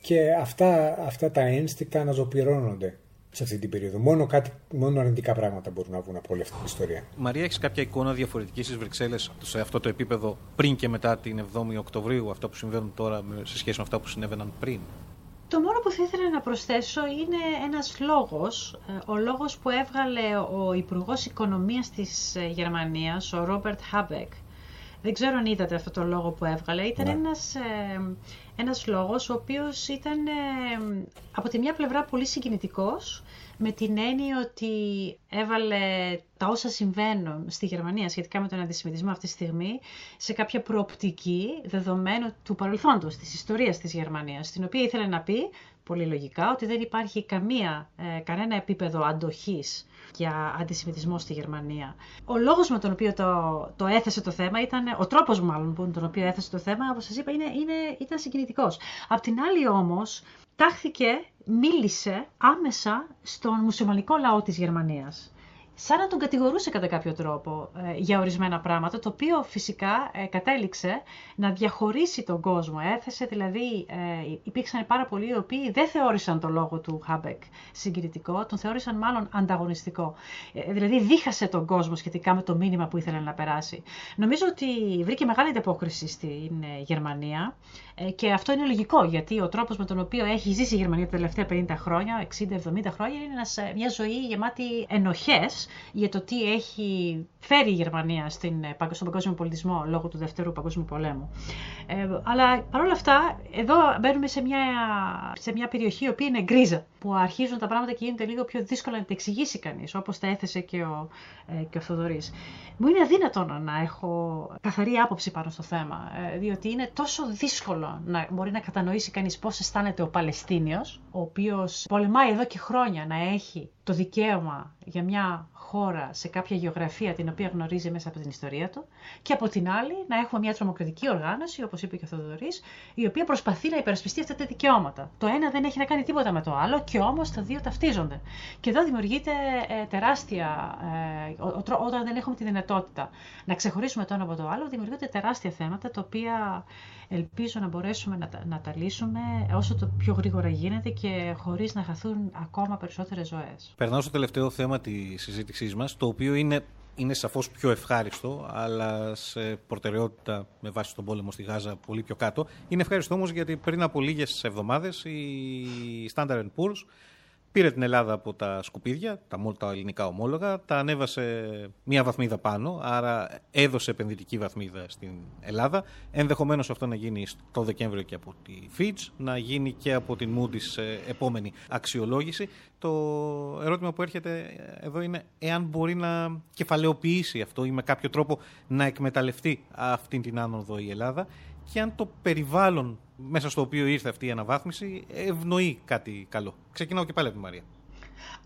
Speaker 4: και αυτά, αυτά τα ένστικτα αναζωπυρώνονται σε αυτή την περίοδο. Μόνο, κάτι, μόνο αρνητικά πράγματα μπορούν να βγουν από όλη αυτή την ιστορία.
Speaker 1: Μαρία, έχεις κάποια εικόνα διαφορετική στις Βρυξέλλες σε αυτό το επίπεδο πριν και μετά την 7η Οκτωβρίου, αυτά που συμβαίνουν τώρα σε σχέση με αυτά που συνέβαιναν πριν;
Speaker 2: Το μόνο που θα ήθελα να προσθέσω είναι ένας λόγος, ε, ο λόγος που έβγαλε ο Υπουργός Οικονομίας της ε, Γερμανίας, ο Ρόμπερτ Χάμπεκ, Δεν ξέρω αν είδατε αυτό το λόγο που έβγαλε. Ήταν
Speaker 4: Ναι.
Speaker 2: ένας, ε, ένας λόγος ο οποίος ήταν ε, από τη μια πλευρά πολύ συγκινητικός με την έννοια ότι έβαλε τα όσα συμβαίνουν στη Γερμανία σχετικά με τον αντισημιτισμό αυτή τη στιγμή σε κάποια προοπτική δεδομένου του παρελθόντος, της ιστορίας της Γερμανίας, στην οποία ήθελε να πει πολύ λογικά ότι δεν υπάρχει καμία, ε, κανένα επίπεδο αντοχής για αντισημιτισμό στη Γερμανία. Ο λόγος με τον οποίο το, το έθεσε το θέμα ήταν, ο τρόπος μάλλον που τον οποίο έθεσε το θέμα, όπως σας είπα, είναι, είναι, ήταν συγκινητικός. Απ' την άλλη όμως, τάχθηκε, μίλησε άμεσα στον μουσουλμανικό λαό της Γερμανίας. Σαν να τον κατηγορούσε κατά κάποιο τρόπο ε, για ορισμένα πράγματα, το οποίο φυσικά ε, κατέληξε να διαχωρίσει τον κόσμο. Έθεσε δηλαδή, ε, υπήρξαν πάρα πολλοί οι οποίοι δεν θεώρησαν το λόγο του Χάμπεκ συγκριτικό, τον θεώρησαν μάλλον ανταγωνιστικό. Ε, δηλαδή δίχασε τον κόσμο σχετικά με το μήνυμα που ήθελε να περάσει. Νομίζω ότι βρήκε μεγάλη ανταπόκριση στην ε, Γερμανία ε, και αυτό είναι λογικό γιατί ο τρόπος με τον οποίο έχει ζήσει η Γερμανία τα τελευταία 50 χρόνια, 60-70 χρόνια είναι ένας, ε, μια ζωή γεμάτη ενοχές για το τι έχει φέρει η Γερμανία στην, ε, παγκο- στον παγκόσμιο πολιτισμό λόγω του Δευτέρου Παγκόσμιου Πολέμου. Ε, αλλά παρόλα αυτά, εδώ μπαίνουμε σε μια, σε μια περιοχή η οποία είναι γκρίζα, που αρχίζουν τα πράγματα και γίνεται λίγο πιο δύσκολο να τα εξηγήσει κανείς, όπως τα έθεσε και ο, ε, και ο Θοδωρής. Μου είναι αδύνατο να έχω καθαρή άποψη πάνω στο θέμα, ε, διότι είναι τόσο δύσκολο να μπορεί να κατανοήσει κανείς πώς αισθάνεται ο Παλαιστίνιος, ο οποίος πολεμάει εδώ και χρόνια να έχει το δικαίωμα για μια χώρα σε κάποια γεωγραφία την οποία γνωρίζει μέσα από την ιστορία του και από την άλλη να έχουμε μια τρομοκρατική οργάνωση, όπως είπε και ο Θοδωρής, η οποία προσπαθεί να υπερασπιστεί αυτά τα δικαιώματα. Το ένα δεν έχει να κάνει τίποτα με το άλλο και όμως τα δύο ταυτίζονται. Και εδώ δημιουργείται ε, τεράστια, ε, ο- ο τρό- όταν δεν έχουμε τη δυνατότητα να ξεχωρίσουμε το ένα από το άλλο, δημιουργούνται τεράστια θέματα τα οποία ελπίζω να μπορέσουμε να, τα- να τα λύσουμε όσο το πιο γρήγορα γίνεται και χωρίς να χαθούν ακόμα περισσότερες ζωές.
Speaker 1: Περνάω στο τελευταίο θέμα της συζήτησής μας, το οποίο είναι, είναι σαφώς πιο ευχάριστο, αλλά σε προτεραιότητα με βάση τον πόλεμο στη Γάζα πολύ πιο κάτω. Είναι ευχάριστο όμως γιατί πριν από λίγες εβδομάδες η Standard Poor's πήρε την Ελλάδα από τα σκουπίδια, τα, μόλ- τα ελληνικά ομόλογα, τα ανέβασε μία βαθμίδα πάνω, άρα έδωσε επενδυτική βαθμίδα στην Ελλάδα. Ενδεχομένως αυτό να γίνει το Δεκέμβριο και από τη Fitch, να γίνει και από την Moody's σε επόμενη αξιολόγηση. Το ερώτημα που έρχεται εδώ είναι εάν μπορεί να κεφαλαιοποιήσει αυτό ή με κάποιο τρόπο να εκμεταλλευτεί αυτή την άνοδο η Ελλάδα και αν το περιβάλλον μέσα στο οποίο ήρθε αυτή η αναβάθμιση ευνοεί κάτι καλό. Ξεκινάω και πάλι από τη Μαρία.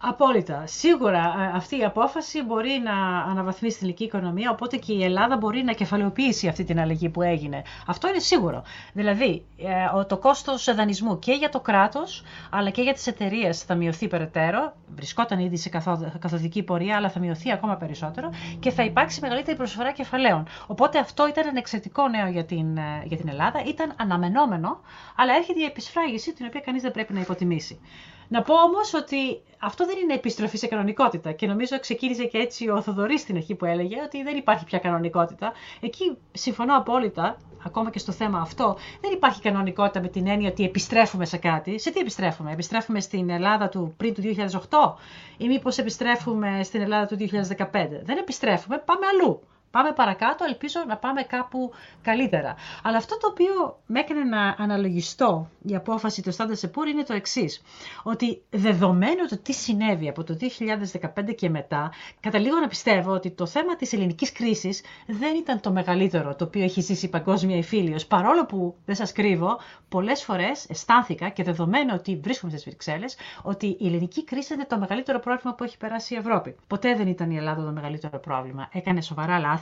Speaker 2: Απόλυτα. Σίγουρα ε, αυτή η απόφαση μπορεί να αναβαθμίσει την ελληνική οικονομία, οπότε και η Ελλάδα μπορεί να κεφαλαιοποιήσει αυτή την αλλαγή που έγινε. Αυτό είναι σίγουρο. Δηλαδή, ε, ο- το κόστος δανεισμού και για το κράτος, αλλά και για τις εταιρείες θα μειωθεί περαιτέρω. Βρισκόταν ήδη σε καθο- καθοδική πορεία, αλλά θα μειωθεί ακόμα περισσότερο και θα υπάρξει μεγαλύτερη προσφορά κεφαλαίων. Οπότε αυτό ήταν ένα εξαιρετικό νέο για την, ε, για την Ελλάδα. Ήταν αναμενόμενο, αλλά έρχεται η επισφράγηση, την οποία κανείς δεν πρέπει να υποτιμήσει. Να πω όμως ότι αυτό δεν είναι επιστροφή σε κανονικότητα και νομίζω ξεκίνησε και έτσι ο Θοδωρής στην αρχή που έλεγε ότι δεν υπάρχει πια κανονικότητα. Εκεί συμφωνώ απόλυτα, ακόμα και στο θέμα αυτό, δεν υπάρχει κανονικότητα με την έννοια ότι επιστρέφουμε σε κάτι. Σε τι επιστρέφουμε, Επιστρέφουμε στην Ελλάδα του πριν του 2008 ή μήπως επιστρέφουμε στην Ελλάδα του 2015. Δεν επιστρέφουμε, πάμε αλλού. Πάμε παρακάτω, ελπίζω να πάμε κάπου καλύτερα. Αλλά αυτό το οποίο με έκανε να αναλογιστώ η απόφαση του Standard Poor's είναι το εξής. Ότι δεδομένου το τι συνέβη από το 2015 και μετά, καταλήγω να πιστεύω ότι το θέμα της ελληνικής κρίσης δεν ήταν το μεγαλύτερο το οποίο έχει ζήσει η παγκόσμια υφήλιος. Παρόλο που, δεν σας κρύβω, πολλές φορές αισθάνθηκα και δεδομένου ότι βρίσκομαι στις Βρυξέλλες, ότι η ελληνική κρίση είναι το μεγαλύτερο πρόβλημα που έχει περάσει η Ευρώπη. Ποτέ δεν ήταν η Ελλάδα το μεγαλύτερο πρόβλημα. Έκανε σοβαρά λάθη,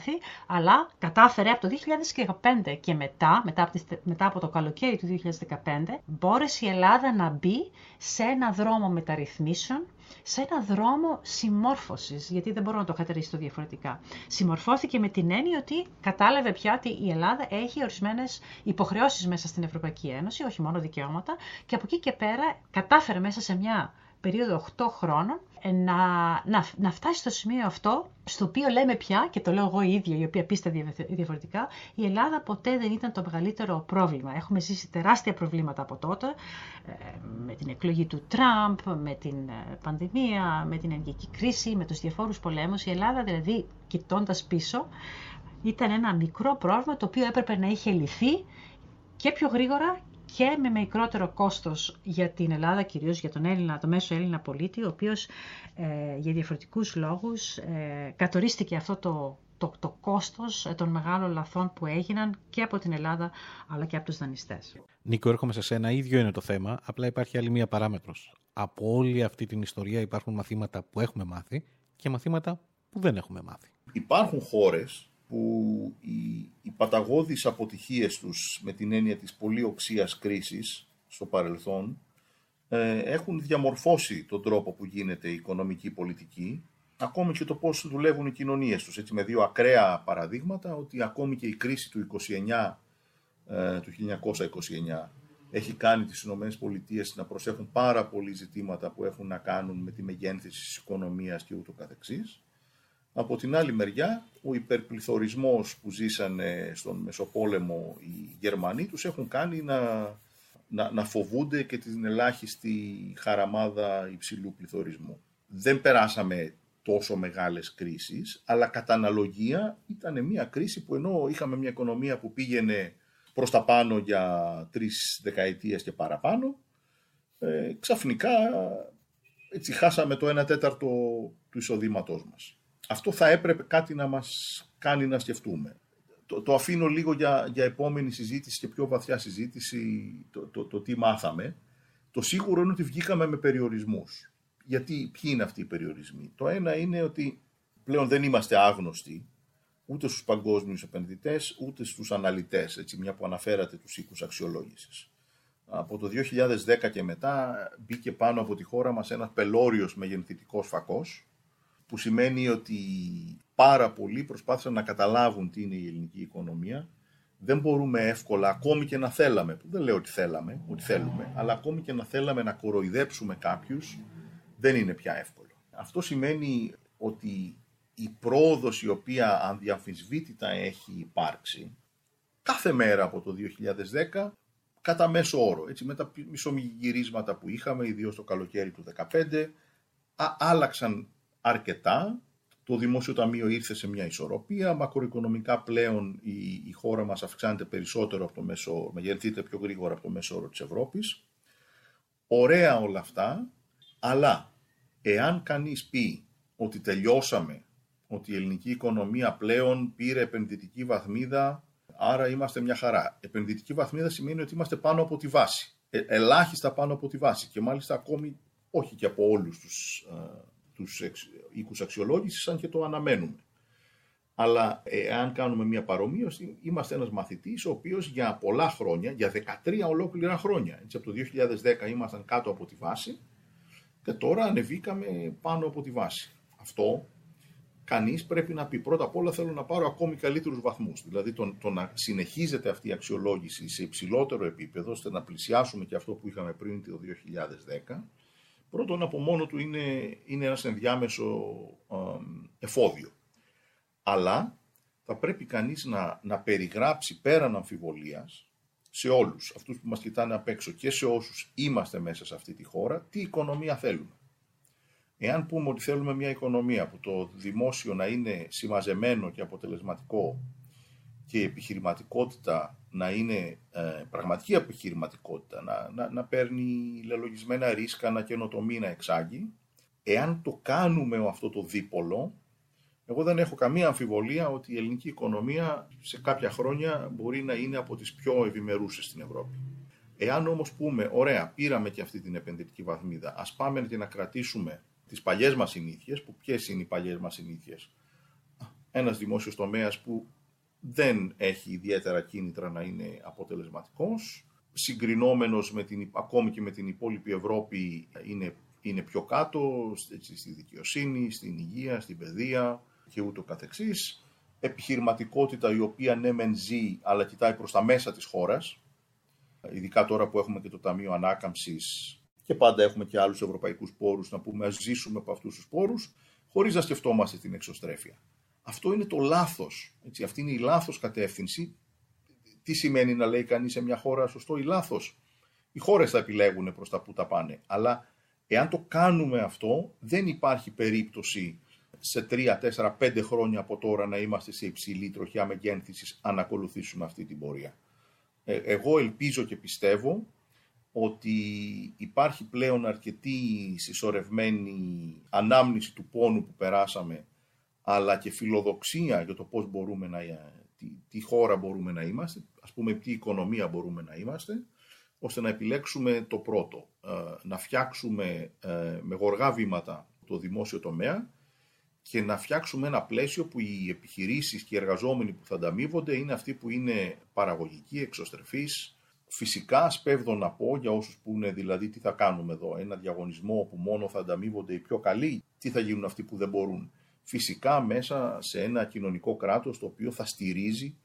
Speaker 2: αλλά κατάφερε από το 2015 και μετά, μετά από, τις, μετά από το καλοκαίρι του 2015, μπόρεσε η Ελλάδα να μπει σε ένα δρόμο μεταρρυθμίσεων, σε ένα δρόμο συμμόρφωσης, γιατί δεν μπορώ να το χαρακτηρίσω διαφορετικά. Συμμορφώθηκε με την έννοια ότι κατάλαβε πια ότι η Ελλάδα έχει ορισμένες υποχρεώσεις μέσα στην Ευρωπαϊκή Ένωση, όχι μόνο δικαιώματα, και από εκεί και πέρα κατάφερε μέσα σε μια περίοδο 8 χρόνων να, να, να φτάσει στο σημείο αυτό, στο οποίο λέμε πια, και το λέω εγώ η ίδια, η οποία πίστευε διαφορετικά, η Ελλάδα ποτέ δεν ήταν το μεγαλύτερο πρόβλημα. Έχουμε ζήσει τεράστια προβλήματα από τότε, ε, με την εκλογή του Τραμπ, με την ε, πανδημία, με την ενεργειακή κρίση, με τους διαφόρους πολέμους. Η Ελλάδα δηλαδή, κοιτώντας πίσω, Ήταν ένα μικρό πρόβλημα το οποίο έπρεπε να είχε λυθεί και πιο γρήγορα και με μικρότερο κόστος για την Ελλάδα, κυρίως για τον Έλληνα, το μέσο Έλληνα πολίτη, ο οποίος ε, για διαφορετικούς λόγους ε, κατορίστηκε αυτό το, το, το κόστος των μεγάλων λαθών που έγιναν και από την Ελλάδα αλλά και από τους δανειστές.
Speaker 1: Νίκο, έρχομαι σε σένα. Ίδιο είναι το θέμα, απλά υπάρχει άλλη μία παράμετρος. Από όλη αυτή την ιστορία υπάρχουν μαθήματα που έχουμε μάθει και μαθήματα που δεν έχουμε μάθει.
Speaker 3: Υπάρχουν χώρες που οι, οι παταγώδεις αποτυχίες τους με την έννοια της πολύ οξίας κρίσης στο παρελθόν ε, έχουν διαμορφώσει τον τρόπο που γίνεται η οικονομική πολιτική ακόμη και το πώς δουλεύουν οι κοινωνίες τους. Έτσι, με δύο ακραία παραδείγματα, ότι ακόμη και η κρίση του 29, ε, του 1929 έχει κάνει τις Ηνωμένες Πολιτείες να προσέχουν πάρα πολλοί ζητήματα που έχουν να κάνουν με τη μεγένθηση της οικονομίας και ούτω καθεξής. Από την άλλη μεριά, ο υπερπληθωρισμός που ζήσανε στον Μεσοπόλεμο οι Γερμανοί τους έχουν κάνει να, να, να φοβούνται και την ελάχιστη χαραμάδα υψηλού πληθωρισμού. Δεν περάσαμε τόσο μεγάλες κρίσεις, αλλά κατά αναλογία ήταν μια κρίση που ενώ είχαμε μια οικονομία που πήγαινε προς τα πάνω για τρεις δεκαετίες και παραπάνω, ε, ξαφνικά έτσι χάσαμε το 1 τέταρτο του εισοδήματός μας. Αυτό θα έπρεπε κάτι να μας κάνει να σκεφτούμε. Το, το αφήνω λίγο για, για επόμενη συζήτηση και πιο βαθιά συζήτηση το, το, το τι μάθαμε. Το σίγουρο είναι ότι βγήκαμε με περιορισμούς. Γιατί, ποιοι είναι αυτοί οι περιορισμοί; Το ένα είναι ότι πλέον δεν είμαστε άγνωστοι ούτε στους παγκόσμιους επενδυτές, ούτε στους αναλυτές, έτσι, μια που αναφέρατε τους οίκους αξιολόγησης. Από το 2010 και μετά μπήκε πάνω από τη χώρα μας ένας πελώριος μεγενθητικός φακός, που σημαίνει ότι πάρα πολλοί προσπάθησαν να καταλάβουν τι είναι η ελληνική οικονομία. Δεν μπορούμε εύκολα, ακόμη και να θέλαμε, που δεν λέω ότι θέλαμε, ότι θέλουμε, αλλά ακόμη και να θέλαμε να κοροϊδέψουμε κάποιους, δεν είναι πια εύκολο. Αυτό σημαίνει ότι η πρόοδος η οποία ανδιαμφισβήτητα έχει υπάρξει κάθε μέρα από το 2010 κατά μέσο όρο. Έτσι, με τα μισομυγυρίσματα που είχαμε, ιδίως το καλοκαίρι του 2015, άλλαξαν αρκετά. Το Δημόσιο Ταμείο ήρθε σε μια ισορροπία. Μακροοικονομικά πλέον η, η χώρα μας αυξάνεται περισσότερο από το μέσο, μεγεθύνεται πιο γρήγορα από το μέσο όρο της Ευρώπης. Ωραία όλα αυτά, αλλά εάν κανείς πει ότι τελειώσαμε, ότι η ελληνική οικονομία πλέον πήρε επενδυτική βαθμίδα, άρα είμαστε μια χαρά. Επενδυτική βαθμίδα σημαίνει ότι είμαστε πάνω από τη βάση. Ε, ελάχιστα πάνω από τη βάση και μάλιστα ακόμη όχι και από όλους τους ε, τους οίκους αξιολόγησης, αν και το αναμένουμε. Αλλά εάν κάνουμε μια παρομοίωση, είμαστε ένας μαθητής ο οποίος για πολλά χρόνια, για 13 ολόκληρα χρόνια, έτσι από το 2010 ήμασταν κάτω από τη βάση και τώρα ανεβήκαμε πάνω από τη βάση. Αυτό κανείς πρέπει να πει πρώτα απ' όλα θέλω να πάρω ακόμη καλύτερους βαθμούς. Δηλαδή το, το να συνεχίζεται αυτή η αξιολόγηση σε υψηλότερο επίπεδο, ώστε να πλησιάσουμε και αυτό που είχαμε πριν το 2010, Πρώτον, από μόνο του είναι, είναι ένας ενδιάμεσο εφόδιο. Αλλά θα πρέπει κανείς να, να περιγράψει πέραν αμφιβολίας σε όλους αυτούς που μας κοιτάνε απ' έξω και σε όσους είμαστε μέσα σε αυτή τη χώρα, τι οικονομία θέλουμε. Εάν πούμε ότι θέλουμε μια οικονομία που το δημόσιο να είναι συμμαζεμένο και αποτελεσματικό και η επιχειρηματικότητα να είναι ε, πραγματική επιχειρηματικότητα, να, να, να παίρνει λελογισμένα ρίσκα, να καινοτομεί, να εξάγει. Εάν το κάνουμε αυτό το δίπολο, εγώ δεν έχω καμία αμφιβολία ότι η ελληνική οικονομία σε κάποια χρόνια μπορεί να είναι από τις πιο ευημερούσες στην Ευρώπη. Εάν όμως πούμε, ωραία, πήραμε και αυτή την επενδυτική βαθμίδα, ας πάμε και να κρατήσουμε τις παλιές μας συνήθειες, που ποιες είναι οι παλιές μας συνήθειες; Ένας δημόσιος τομέας που δεν έχει ιδιαίτερα κίνητρα να είναι αποτελεσματικός. Συγκρινόμενος με την, ακόμη και με την υπόλοιπη Ευρώπη είναι, είναι πιο κάτω έτσι, στη δικαιοσύνη, στην υγεία, στην παιδεία και ούτω καθεξής. Επιχειρηματικότητα η οποία ναι μεν ζει αλλά κοιτάει προς τα μέσα της χώρας. Ειδικά τώρα που έχουμε και το Ταμείο Ανάκαμψης και πάντα έχουμε και άλλους ευρωπαϊκούς πόρους να πούμε ας ζήσουμε από αυτούς τους πόρους χωρίς να σκεφτόμαστε την εξωστρέφεια. Αυτό είναι το λάθος. Έτσι, αυτή είναι η λάθος κατεύθυνση. Τι σημαίνει να λέει κανείς σε μια χώρα σωστό; Ή λάθος. Οι χώρες θα επιλέγουν προς τα που τα πάνε. Αλλά εάν το κάνουμε αυτό, δεν υπάρχει περίπτωση σε 3, 4, 5 χρόνια από τώρα να είμαστε σε υψηλή τροχιά μεγένθησης αν ακολουθήσουμε αυτή την πορεία. Ε, εγώ ελπίζω και πιστεύω ότι υπάρχει πλέον αρκετή συσσωρευμένη ανάμνηση του πόνου που περάσαμε, αλλά και φιλοδοξία για το πώς μπορούμε να, τι, τι χώρα μπορούμε να είμαστε, ας πούμε τι οικονομία μπορούμε να είμαστε, ώστε να επιλέξουμε το πρώτο, ε, να φτιάξουμε ε, με γοργά βήματα το δημόσιο τομέα και να φτιάξουμε ένα πλαίσιο που οι επιχειρήσεις και οι εργαζόμενοι που θα ανταμείβονται είναι αυτοί που είναι παραγωγικοί, εξωστρεφείς. Φυσικά σπέβδω να πω για όσους που είναι δηλαδή τι θα κάνουμε εδώ, ένα διαγωνισμό που μόνο θα ανταμείβονται οι πιο καλοί, τι θα γίνουν αυτοί που δεν μπορούν. Φυσικά μέσα σε ένα κοινωνικό κράτος το οποίο θα στηρίζει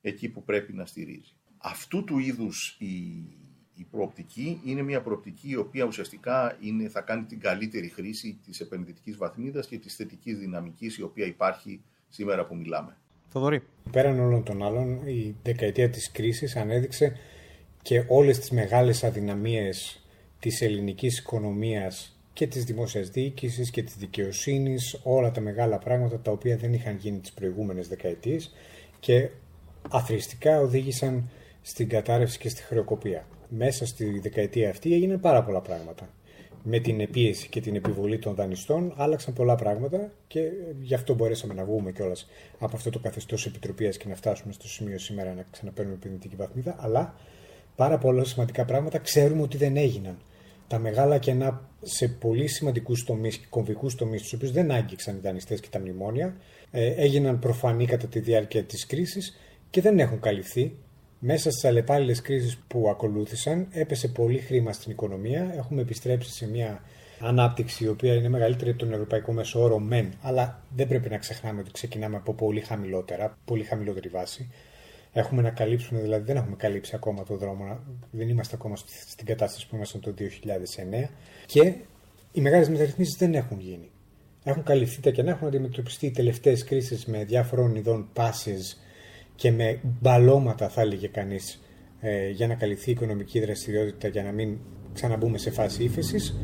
Speaker 3: εκεί που πρέπει να στηρίζει. Αυτού του είδους η η προοπτική είναι μια προοπτική η οποία ουσιαστικά είναι, θα κάνει την καλύτερη χρήση της επενδυτικής βαθμίδας και της θετικής δυναμικής η οποία υπάρχει σήμερα που μιλάμε.
Speaker 1: Θοδωρή.
Speaker 4: Πέραν όλων των άλλων, η δεκαετία της κρίσης ανέδειξε και όλες τις μεγάλες αδυναμίες της ελληνικής οικονομίας και της δημόσιας διοίκησης και της δικαιοσύνης, όλα τα μεγάλα πράγματα τα οποία δεν είχαν γίνει τις προηγούμενες δεκαετίες και αθρηστικά οδήγησαν στην κατάρρευση και στη χρεοκοπία μέσα στη δεκαετία αυτή έγιναν πάρα πολλά πράγματα. Με την επίεση και την επιβολή των δανειστών άλλαξαν πολλά πράγματα και γι' αυτό μπορέσαμε να βγούμε κιόλας από αυτό το καθεστώς επιτροπίας και να φτάσουμε στο σημείο σήμερα να ξαναπαίρνουμε επενδυτική βαθμίδα. Αλλά πάρα πολλά σημαντικά πράγματα ξέρουμε ότι δεν έγιναν. Τα μεγάλα κενά σε πολύ σημαντικούς τομείς και κομβικούς τομείς, του οποίους δεν άγγιξαν οι δανειστές και τα μνημόνια, ε, έγιναν προφανή κατά τη διάρκεια της κρίσης και δεν έχουν καλυφθεί μέσα στις αλλεπάλληλες κρίσεις που ακολούθησαν, έπεσε πολύ χρήμα στην οικονομία. Έχουμε επιστρέψει σε μια ανάπτυξη η οποία είναι μεγαλύτερη από τον ευρωπαϊκό μέσο όρο μεν, αλλά δεν πρέπει να ξεχνάμε ότι ξεκινάμε από πολύ χαμηλότερα, πολύ χαμηλότερη βάση. Έχουμε να καλύψουμε, δηλαδή δεν έχουμε καλύψει ακόμα το δρόμο, δεν είμαστε ακόμα στην κατάσταση που ήμασταν το 2009 και οι μεγάλες μεταρρυθμίσεις δεν έχουν γίνει. Έχουν καλυφθεί τα κενά, έχουν αντιμετωπιστεί οι τελευταίες κρίσεις με διάφορων ειδών πάσει και με μπαλώματα θα έλεγε κανείς ε, για να καλυφθεί η οικονομική δραστηριότητα για να μην ξαναμπούμε σε φάση ύφεσης,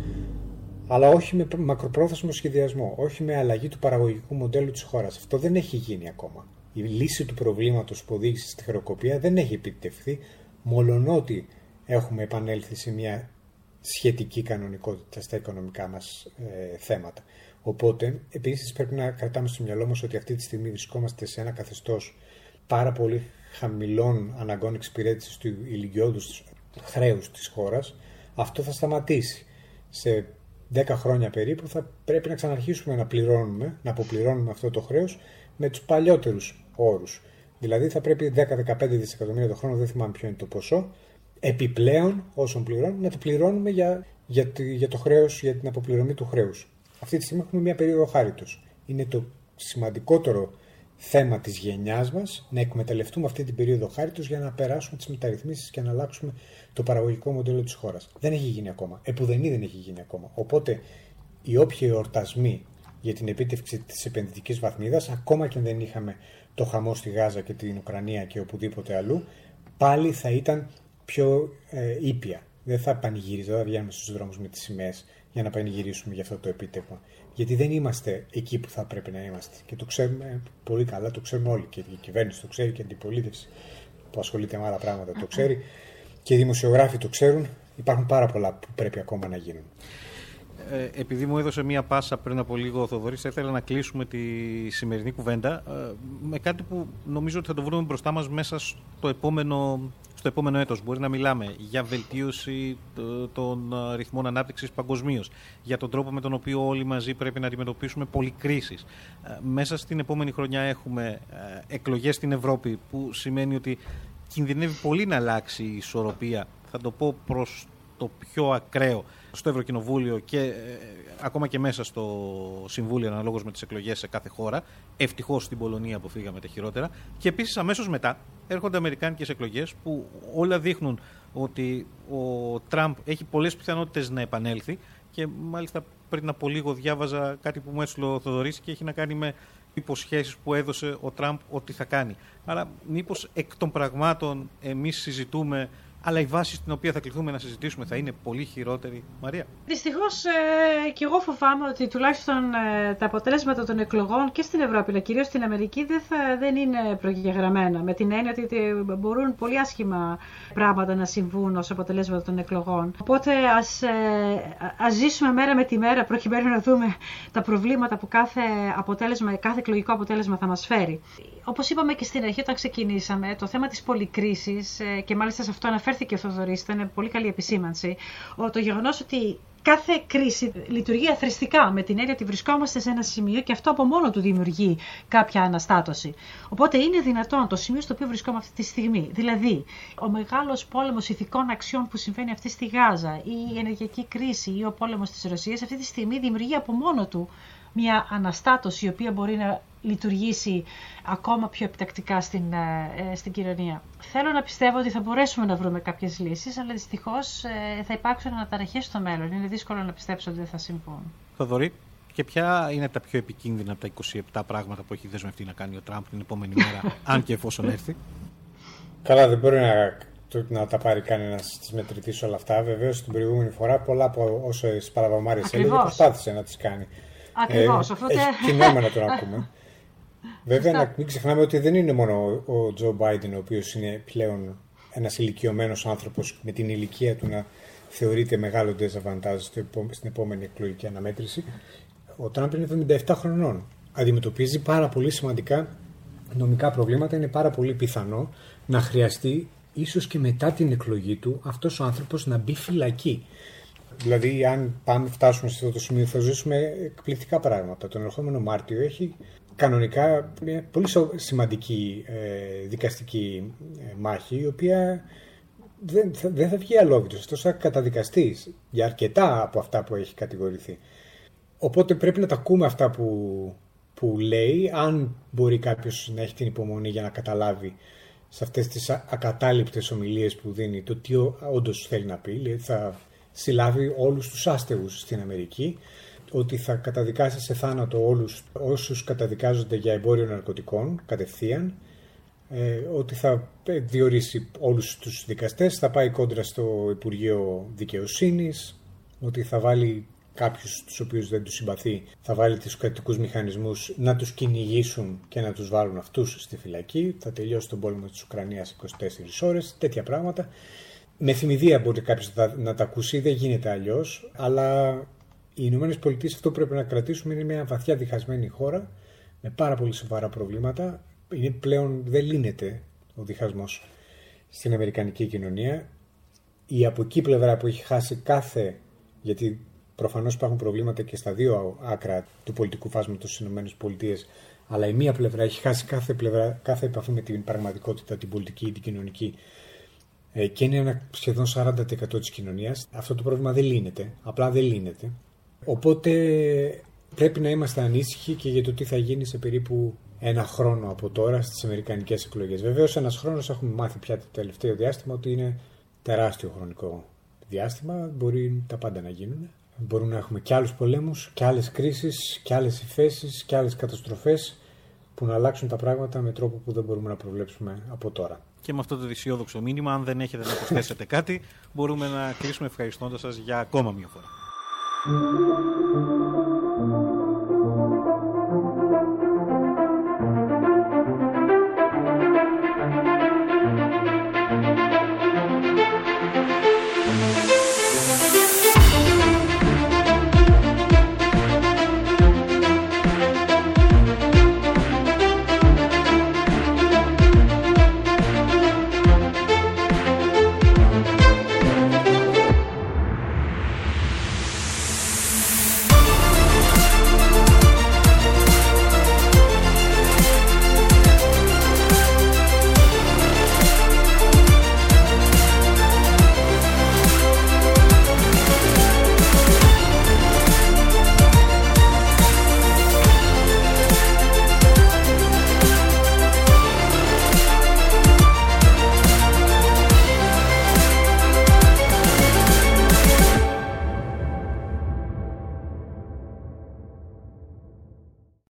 Speaker 4: αλλά όχι με μακροπρόθεσμο σχεδιασμό, όχι με αλλαγή του παραγωγικού μοντέλου της χώρας. Αυτό δεν έχει γίνει ακόμα. Η λύση του προβλήματος που οδήγησε στη χρεοκοπία δεν έχει επιτευχθεί, μολονότι έχουμε επανέλθει σε μια σχετική κανονικότητα στα οικονομικά μας ε, θέματα. Οπότε, επίσης πρέπει να κρατάμε στο μυαλό μας ότι αυτή τη στιγμή βρισκόμαστε σε ένα καθεστώς πάρα πολύ χαμηλών αναγκών εξυπηρέτησης του ηλικιώδους χρέους της χώρας, αυτό θα σταματήσει. Σε 10 χρόνια περίπου θα πρέπει να ξαναρχίσουμε να πληρώνουμε, να αποπληρώνουμε αυτό το χρέος με τους παλιότερους όρου. Δηλαδή θα πρέπει 10-15 δισεκατομμύρια το χρόνο, δεν θυμάμαι ποιο είναι το ποσό, επιπλέον όσων πληρώνουμε, να το πληρώνουμε για, για, για το χρέος, για την αποπληρωμή του χρέους. Αυτή τη στιγμή έχουμε μια περίοδο χάριτος. Είναι το σημαντικότερο θέμα της γενιάς μας να εκμεταλλευτούμε αυτή την περίοδο χάριτος για να περάσουμε τις μεταρρυθμίσεις και να αλλάξουμε το παραγωγικό μοντέλο της χώρας. Δεν έχει γίνει ακόμα. Επουδενή δεν έχει γίνει ακόμα. Οπότε οι όποιοι εορτασμοί για την επίτευξη της επενδυτικής βαθμίδας, ακόμα και αν δεν είχαμε το χαμό στη Γάζα και την Ουκρανία και οπουδήποτε αλλού, πάλι θα ήταν πιο ε, ήπια. Δεν θα πανηγυρίζαμε, δεν θα βγαίνουμε στους δρόμους με τις σημαίες για να πανηγυρίσουμε για αυτό το επίτευγμα. Γιατί δεν είμαστε εκεί που θα πρέπει να είμαστε. Και το ξέρουμε πολύ καλά, το ξέρουμε όλοι. Και η κυβέρνηση το ξέρει και η αντιπολίτευση που ασχολείται με άλλα πράγματα το ξέρει. Και οι δημοσιογράφοι το ξέρουν. Υπάρχουν πάρα πολλά που πρέπει ακόμα να γίνουν.
Speaker 1: Ε, επειδή μου έδωσε μία πάσα πριν από λίγο ο Θοδωρής, θα ήθελα να κλείσουμε τη σημερινή κουβέντα ε, με κάτι που νομίζω ότι θα το βρούμε μπροστά μας μέσα στο επόμενο στο επόμενο έτος. Μπορεί να μιλάμε για βελτίωση των ρυθμών ανάπτυξης παγκοσμίως, για τον τρόπο με τον οποίο όλοι μαζί πρέπει να αντιμετωπίσουμε πολυκρίσεις. Ε, μέσα στην επόμενη χρονιά έχουμε ε, εκλογές στην Ευρώπη που σημαίνει ότι κινδυνεύει πολύ να αλλάξει η ισορροπία. Θα το πω προς το πιο ακραίο στο Ευρωκοινοβούλιο και ε, ακόμα και μέσα στο Συμβούλιο αναλόγως με τις εκλογές σε κάθε χώρα. Ευτυχώς στην Πολωνία αποφύγαμε τα χειρότερα. Και επίσης αμέσως μετά έρχονται Αμερικάνικες εκλογές που όλα δείχνουν ότι ο Τραμπ έχει πολλές πιθανότητες να επανέλθει. Και μάλιστα πριν από λίγο διάβαζα κάτι που μου έστειλε ο Θοδωρής και έχει να κάνει με υποσχέσεις που έδωσε ο Τραμπ ότι θα κάνει. Άρα, μήπως εκ των πραγμάτων εμείς συζητούμε αλλά η βάση στην οποία θα κληθούμε να συζητήσουμε θα είναι πολύ χειρότερη. Μαρία.
Speaker 2: Δυστυχώς ε, και εγώ φοβάμαι ότι τουλάχιστον ε, τα αποτέλεσματα των εκλογών και στην Ευρώπη, αλλά κυρίως στην Αμερική, δεν, θα, δεν είναι προγεγραμμένα. Με την έννοια ότι μπορούν πολύ άσχημα πράγματα να συμβούν ως αποτελέσματα των εκλογών. Οπότε ας ε, ας ζήσουμε μέρα με τη μέρα προκειμένου να δούμε τα προβλήματα που κάθε, αποτέλεσμα, κάθε εκλογικό αποτέλεσμα θα μας φέρει. Όπως είπαμε και στην αρχή όταν ξεκινήσαμε, το θέμα της πολυκρίσης, ε, και μάλιστα σε αυτό αναφέρθηκε ο Θοδωρής, ήταν πολύ καλή επισήμανση, το γεγονός ότι κάθε κρίση λειτουργεί αθρηστικά με την έννοια ότι βρισκόμαστε σε ένα σημείο και αυτό από μόνο του δημιουργεί κάποια αναστάτωση. Οπότε είναι δυνατόν το σημείο στο οποίο βρισκόμαστε αυτή τη στιγμή, δηλαδή ο μεγάλος πόλεμος ηθικών αξιών που συμβαίνει αυτή στη Γάζα, ή η ενεργειακή κρίση ή ο πόλεμος της Ρωσίας, αυτή τη στιγμή δημιουργεί από μόνο του μια αναστάτωση η οποία μπορεί να λειτουργήσει ακόμα πιο επιτακτικά στην, ε, ε, στην κοινωνία. Θέλω να πιστεύω ότι θα μπορέσουμε να βρούμε κάποιες λύσεις, αλλά δυστυχώς ε, θα υπάρξουν αναταραχές στο μέλλον. Είναι δύσκολο να πιστέψω ότι δεν θα συμβούν.
Speaker 1: Θοδωρή, και ποια είναι τα πιο επικίνδυνα από τα 27 πράγματα που έχει δεσμευτεί να κάνει ο Τραμπ την επόμενη μέρα, (laughs) αν και εφόσον έρθει;
Speaker 4: Καλά, δεν μπορεί να, να τα πάρει κανένας της μετρητής όλα αυτά. Βεβαίως την προηγούμενη φορά πολλά από όσε παραβαμάρε έλεγε προσπάθησε να τις κάνει.
Speaker 2: Ακριβώς. Ε,
Speaker 4: Έχει να (laughs) τον ακούμε. Βέβαια, να μην ξεχνάμε ότι δεν είναι μόνο ο Τζο Μπάιντεν, ο οποίος είναι πλέον ένας ηλικιωμένος άνθρωπος με την ηλικία του να θεωρείται μεγάλο desavantage στην επόμενη εκλογική αναμέτρηση. Ο Τραμπ είναι 77 χρονών. Αντιμετωπίζει πάρα πολύ σημαντικά νομικά προβλήματα. Είναι πάρα πολύ πιθανό να χρειαστεί ίσως και μετά την εκλογή του αυτός ο άνθρωπος να μπει φυλακή. Δηλαδή, αν πάμε, φτάσουμε σε αυτό το σημείο, θα ζήσουμε εκπληκτικά πράγματα. Τον ερχόμενο Μάρτιο έχει κανονικά μια πολύ σημαντική ε, δικαστική ε, μάχη, η οποία δεν θα, δεν θα βγει αλόβητος. Αυτός θα καταδικαστείς για αρκετά από αυτά που έχει κατηγορηθεί. Οπότε πρέπει να τα ακούμε αυτά που, που λέει, αν μπορεί κάποιος να έχει την υπομονή για να καταλάβει σε αυτές τις ακατάληπτες ομιλίες που δίνει το τι όντως θέλει να πει. Δηλαδή θα συλλάβει όλους τους άστεγους στην Αμερική ότι θα καταδικάσει σε θάνατο όλους όσους καταδικάζονται για εμπόριο ναρκωτικών κατευθείαν, ε, ότι θα διορίσει όλους τους δικαστές, θα πάει κόντρα στο Υπουργείο Δικαιοσύνης, ότι θα βάλει κάποιους τους οποίους δεν τους συμπαθεί, θα βάλει τους κρατικούς μηχανισμούς να τους κυνηγήσουν και να τους βάλουν αυτούς στη φυλακή, θα τελειώσει τον πόλεμο της Ουκρανίας 24 ώρες, τέτοια πράγματα. Με θυμηδία μπορεί κάποιος να τα ακούσει, δεν γίνεται αλλιώς, αλλά οι Ηνωμένες Πολιτείες αυτό που πρέπει να κρατήσουμε είναι μια βαθιά διχασμένη χώρα με πάρα πολύ σοβαρά προβλήματα. Είναι πλέον δεν λύνεται ο διχασμός στην Αμερικανική κοινωνία. Η από εκεί πλευρά που έχει χάσει κάθε. Γιατί προφανώς υπάρχουν προβλήματα και στα δύο άκρα του πολιτικού φάσματος στις ΗΠΑ, αλλά η μία πλευρά έχει χάσει κάθε, πλευρά, κάθε επαφή με την πραγματικότητα, την πολιτική ή την κοινωνική ε, και είναι ένα σχεδόν 40% της κοινωνίας. Αυτό το πρόβλημα δεν λύνεται, απλά δεν λύνεται. Οπότε πρέπει να είμαστε ανήσυχοι και για το τι θα γίνει σε περίπου ένα χρόνο από τώρα στις αμερικανικές εκλογές. Βεβαίως ένας χρόνος έχουμε μάθει πια το τελευταίο διάστημα ότι είναι τεράστιο χρονικό διάστημα, μπορεί τα πάντα να γίνουν. Μπορούμε να έχουμε και άλλους πολέμους, και άλλες κρίσεις, και άλλες υφέσεις, και άλλες καταστροφές που να αλλάξουν τα πράγματα με τρόπο που δεν μπορούμε να προβλέψουμε από τώρα.
Speaker 1: Και με αυτό το αισιόδοξο μήνυμα, αν δεν έχετε να προσθέσετε (laughs) κάτι, μπορούμε να κλείσουμε ευχαριστώντας σας για ακόμα μια φορά. Música